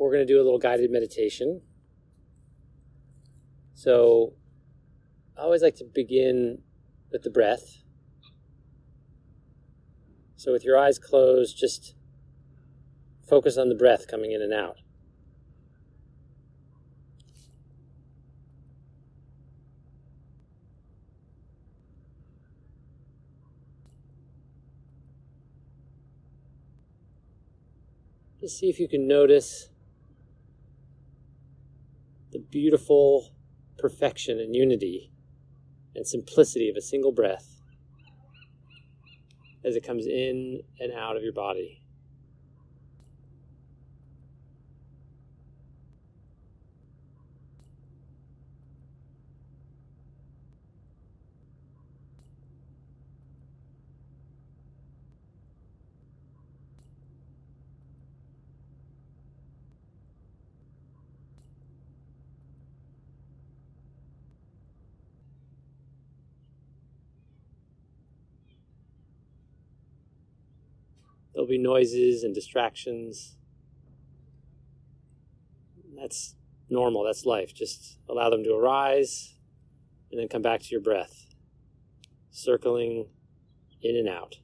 we're going to do a little guided meditation. So, I always like to begin with the breath. So, with your eyes closed, just focus on the breath coming in and out. Just see if you can notice the beautiful perfection and unity and simplicity of a single breath as it comes in and out of your body. There'll be noises and distractions. That's normal, that's life. Just allow them to arise and then come back to your breath, circling in and out.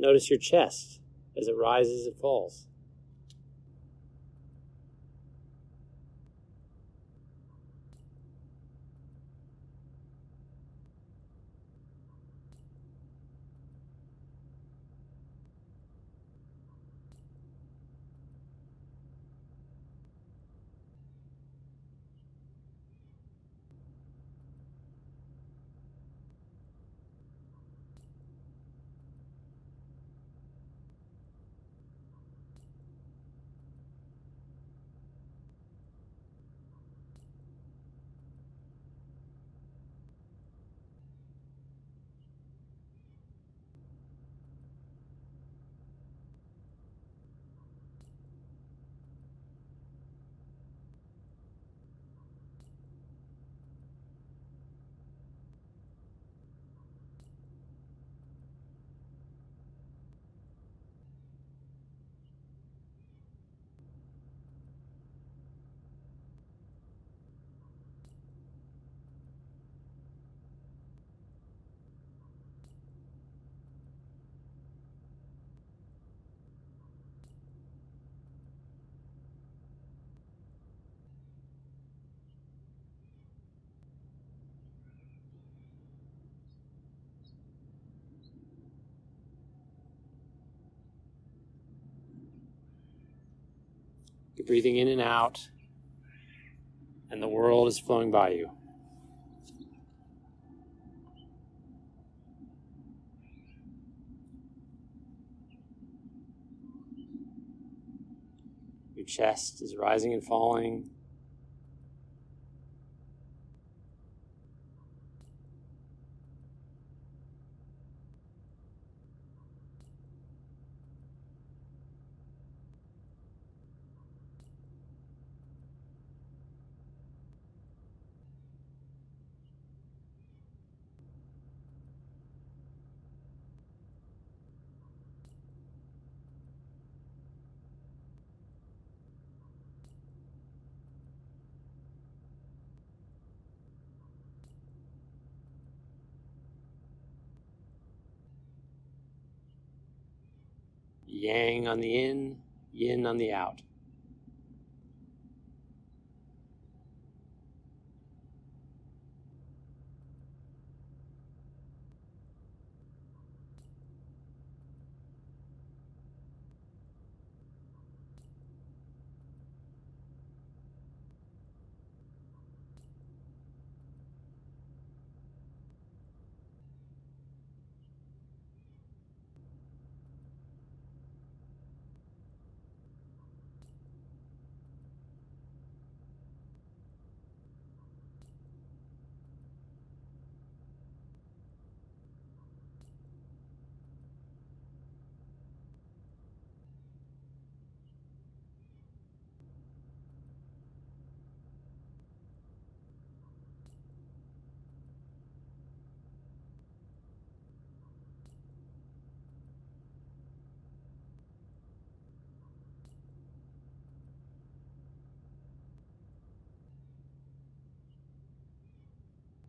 Notice your chest as it rises and falls. You're breathing in and out, and the world is flowing by you. Your chest is rising and falling. Yang on the in, yin on the out.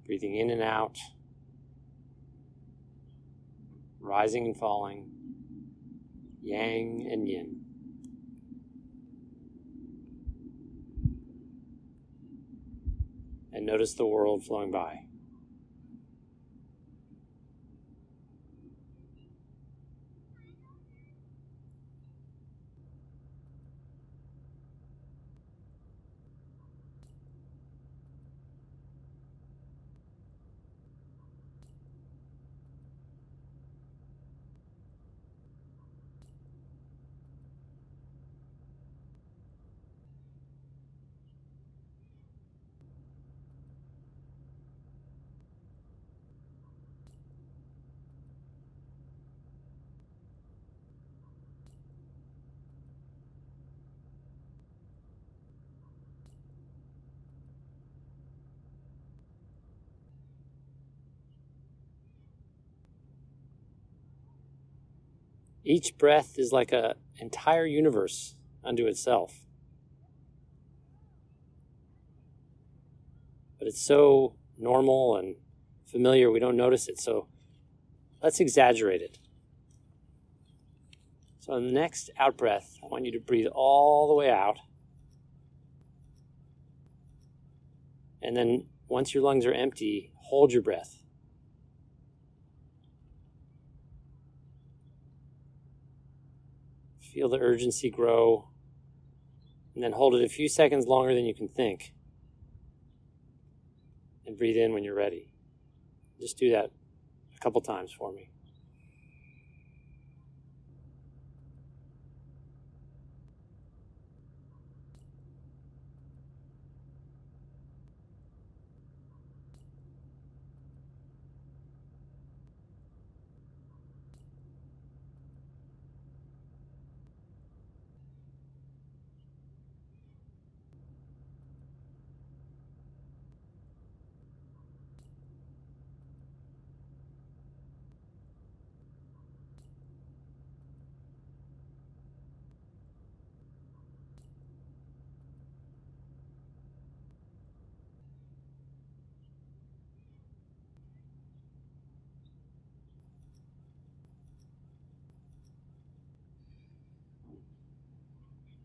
Breathing in and out, rising and falling, yang and yin. And notice the world flowing by. Each breath is like an entire universe unto itself. But it's so normal and familiar, we don't notice it. So let's exaggerate it. So, on the next out breath, I want you to breathe all the way out. And then, once your lungs are empty, hold your breath. Feel the urgency grow. And then hold it a few seconds longer than you can think. And breathe in when you're ready. Just do that a couple times for me.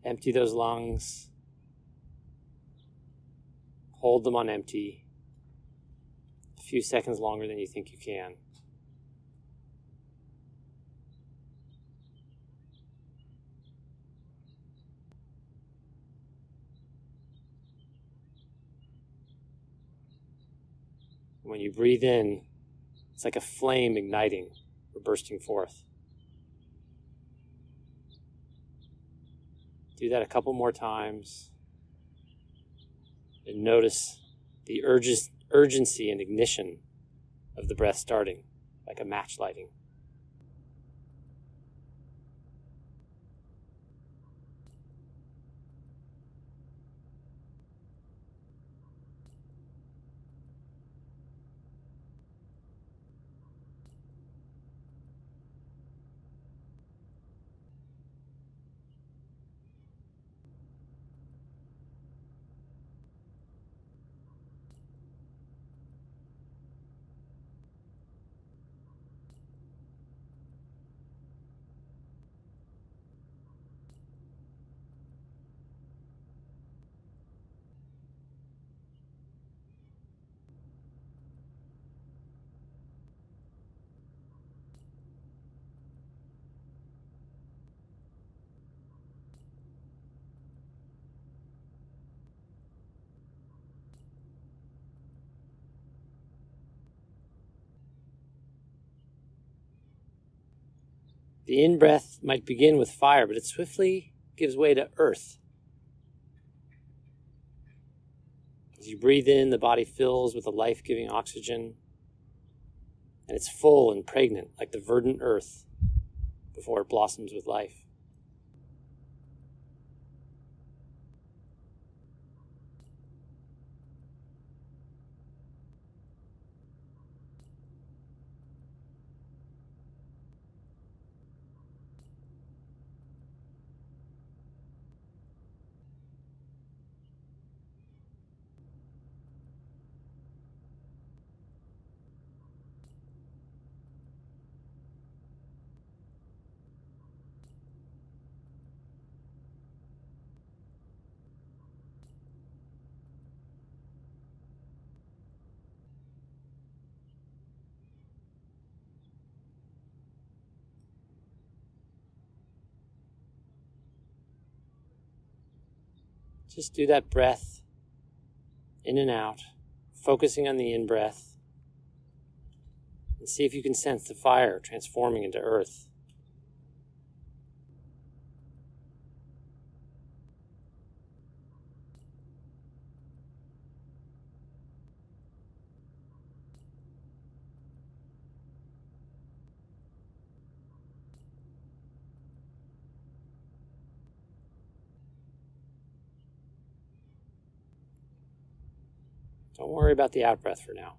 Empty those lungs. Hold them on empty a few seconds longer than you think you can. When you breathe in, it's like a flame igniting or bursting forth. Do that a couple more times. And notice the urges, urgency and ignition of the breath starting, like a match lighting. The in breath might begin with fire, but it swiftly gives way to earth. As you breathe in, the body fills with the life giving oxygen, and it's full and pregnant like the verdant earth before it blossoms with life. Just do that breath in and out, focusing on the in breath. And see if you can sense the fire transforming into earth. Don't worry about the out breath for now.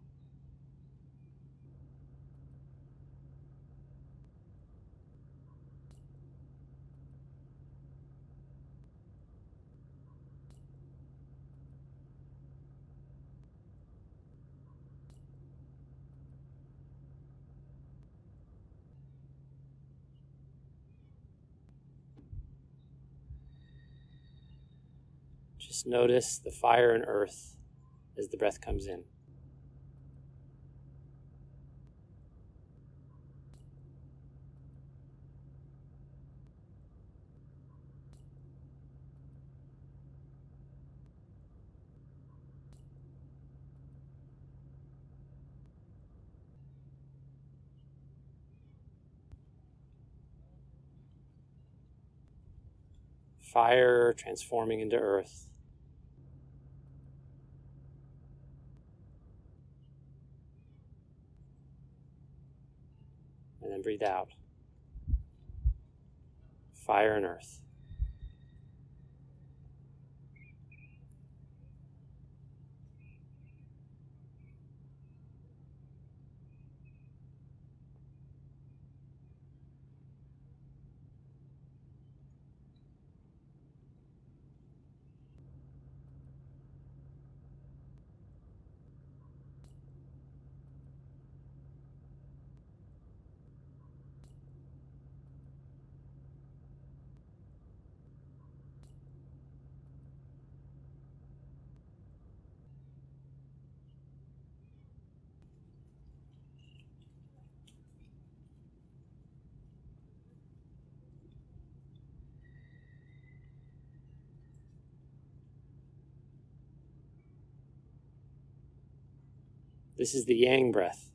Just notice the fire and earth as the breath comes in. Fire transforming into earth. Breathe out. Fire and earth. This is the yang breath,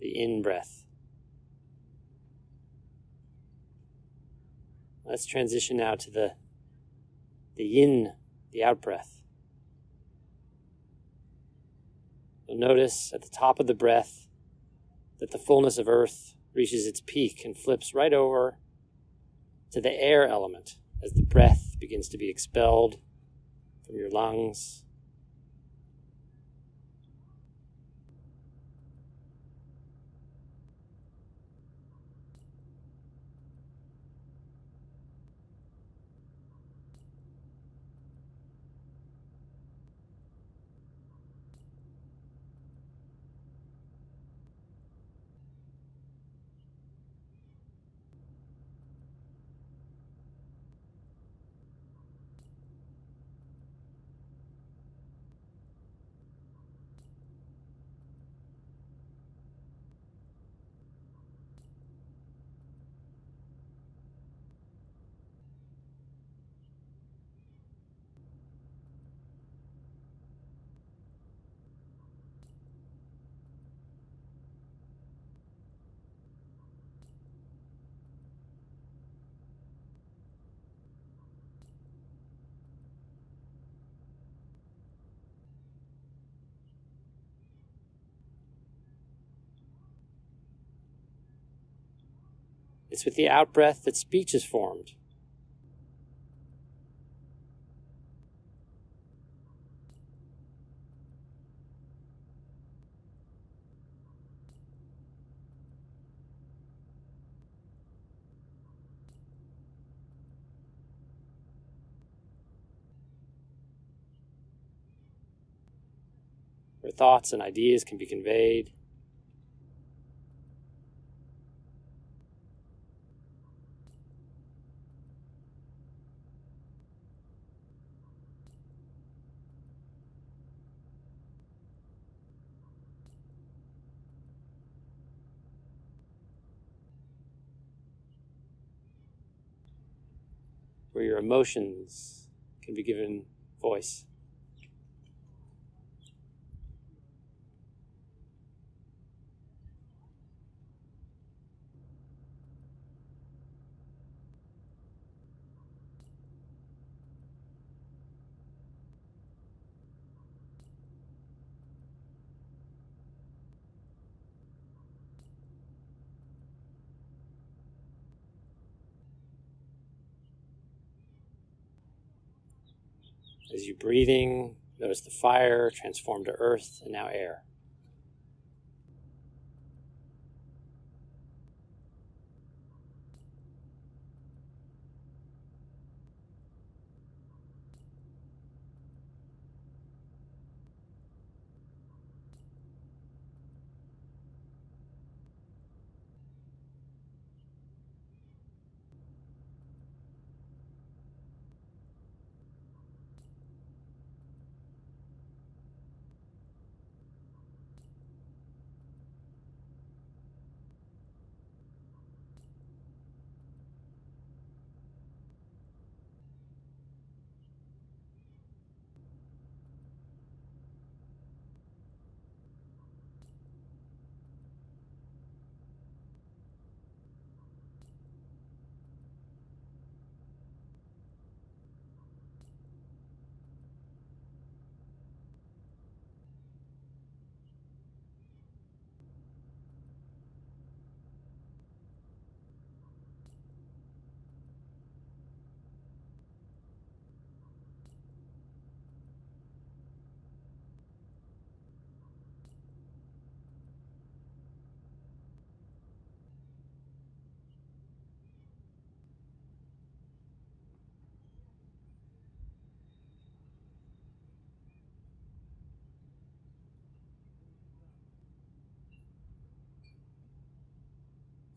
the in breath. Let's transition now to the, the yin, the out breath. You'll notice at the top of the breath that the fullness of earth reaches its peak and flips right over to the air element as the breath begins to be expelled from your lungs It's with the out breath that speech is formed. where thoughts and ideas can be conveyed. Where your emotions can be given voice. You're breathing, notice the fire transform to earth and now air.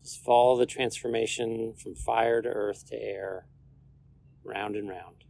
Just follow the transformation from fire to earth to air, round and round.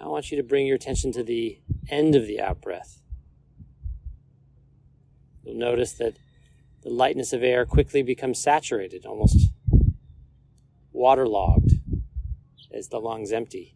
I want you to bring your attention to the end of the out breath. You'll notice that the lightness of air quickly becomes saturated, almost waterlogged, as the lungs empty.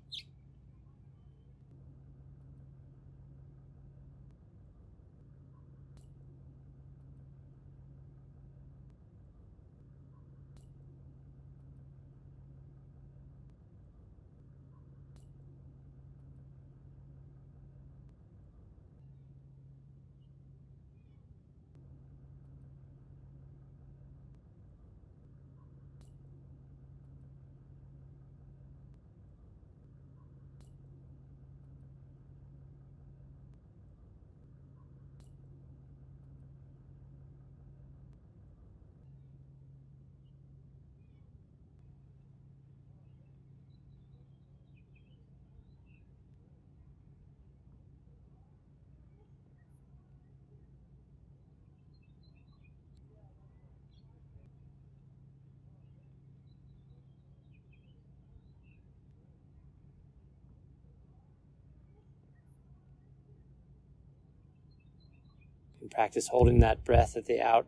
And practice holding that breath at the out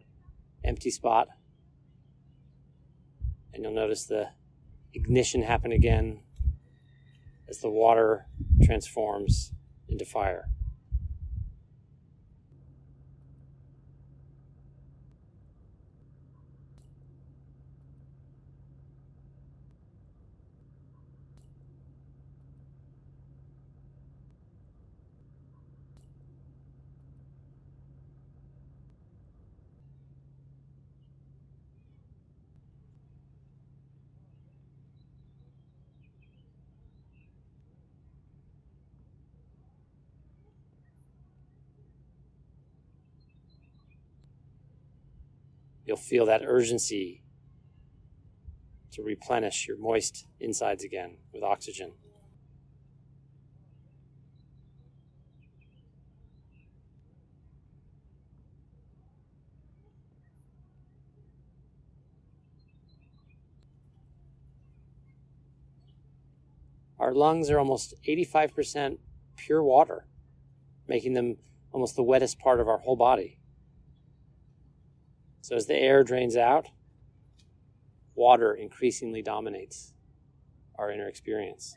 empty spot. And you'll notice the ignition happen again as the water transforms into fire. You'll feel that urgency to replenish your moist insides again with oxygen. Our lungs are almost 85% pure water, making them almost the wettest part of our whole body. So as the air drains out, water increasingly dominates our inner experience.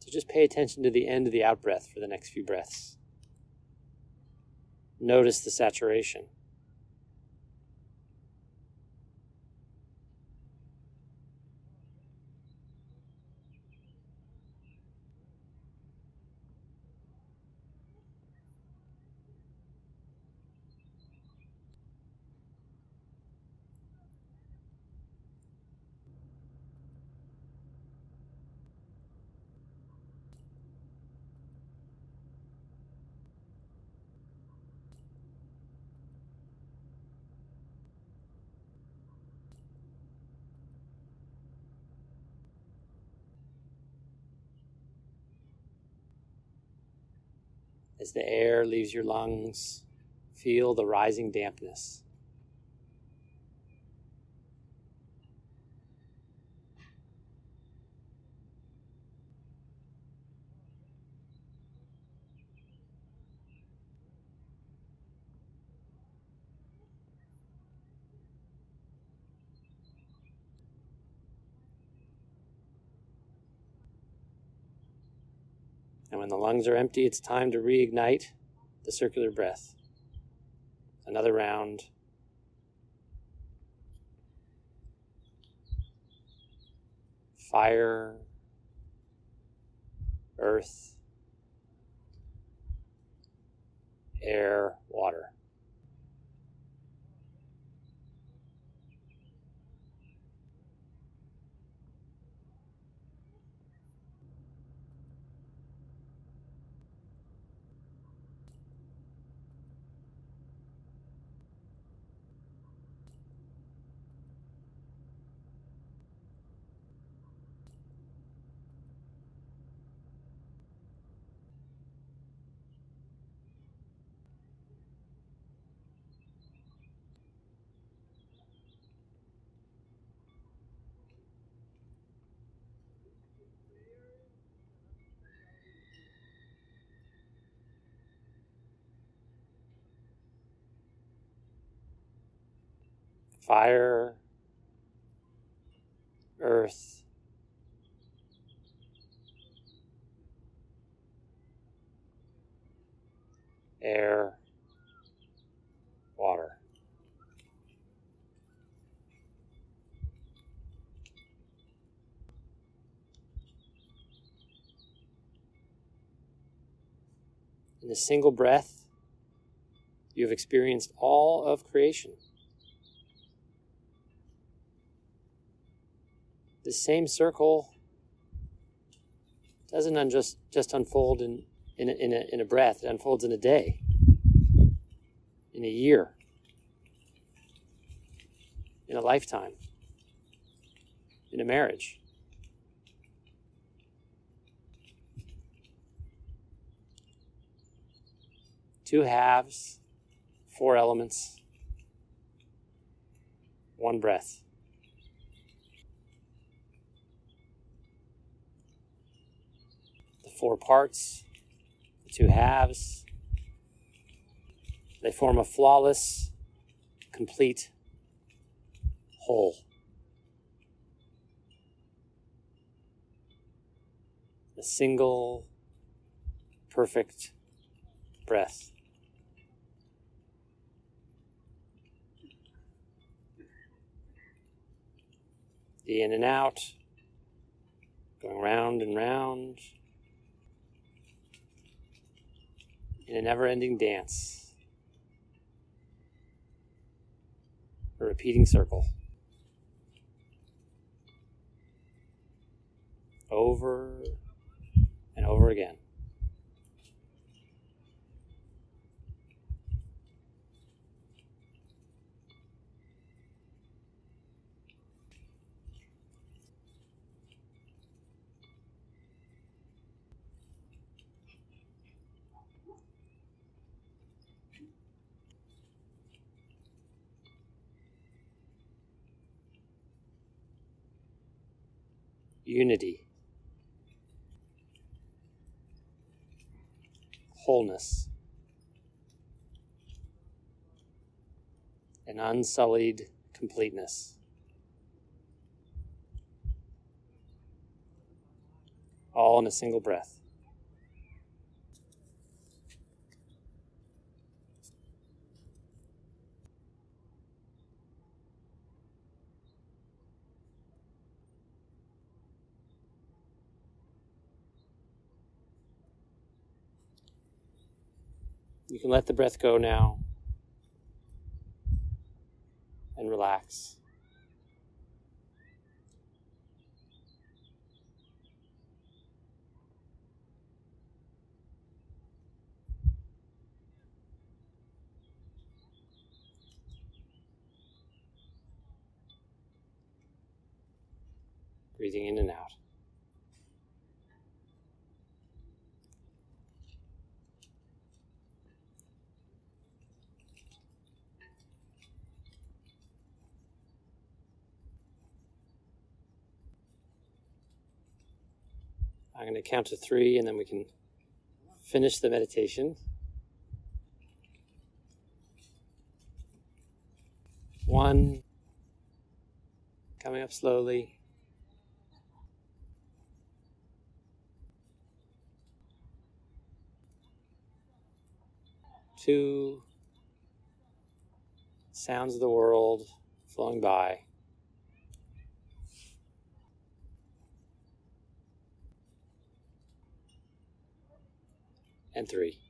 So just pay attention to the end of the out breath for the next few breaths. Notice the saturation. The air leaves your lungs, feel the rising dampness. And when the lungs are empty, it's time to reignite the circular breath. Another round. Fire, earth, air, water. Fire, earth, air, water. In a single breath, you have experienced all of creation. The same circle doesn't just, just unfold in, in, a, in, a, in a breath, it unfolds in a day, in a year, in a lifetime, in a marriage. Two halves, four elements, one breath. Four parts, the two halves. They form a flawless, complete whole. A single, perfect breath. The in and out, going round and round in a never ending dance, a repeating circle. Over and over again. Unity, wholeness, and unsullied completeness. All in a single breath. You can let the breath go now and relax. Breathing in and out. I'm going to count to three and then we can finish the meditation. One, coming up slowly. Two, sounds of the world flowing by. And three.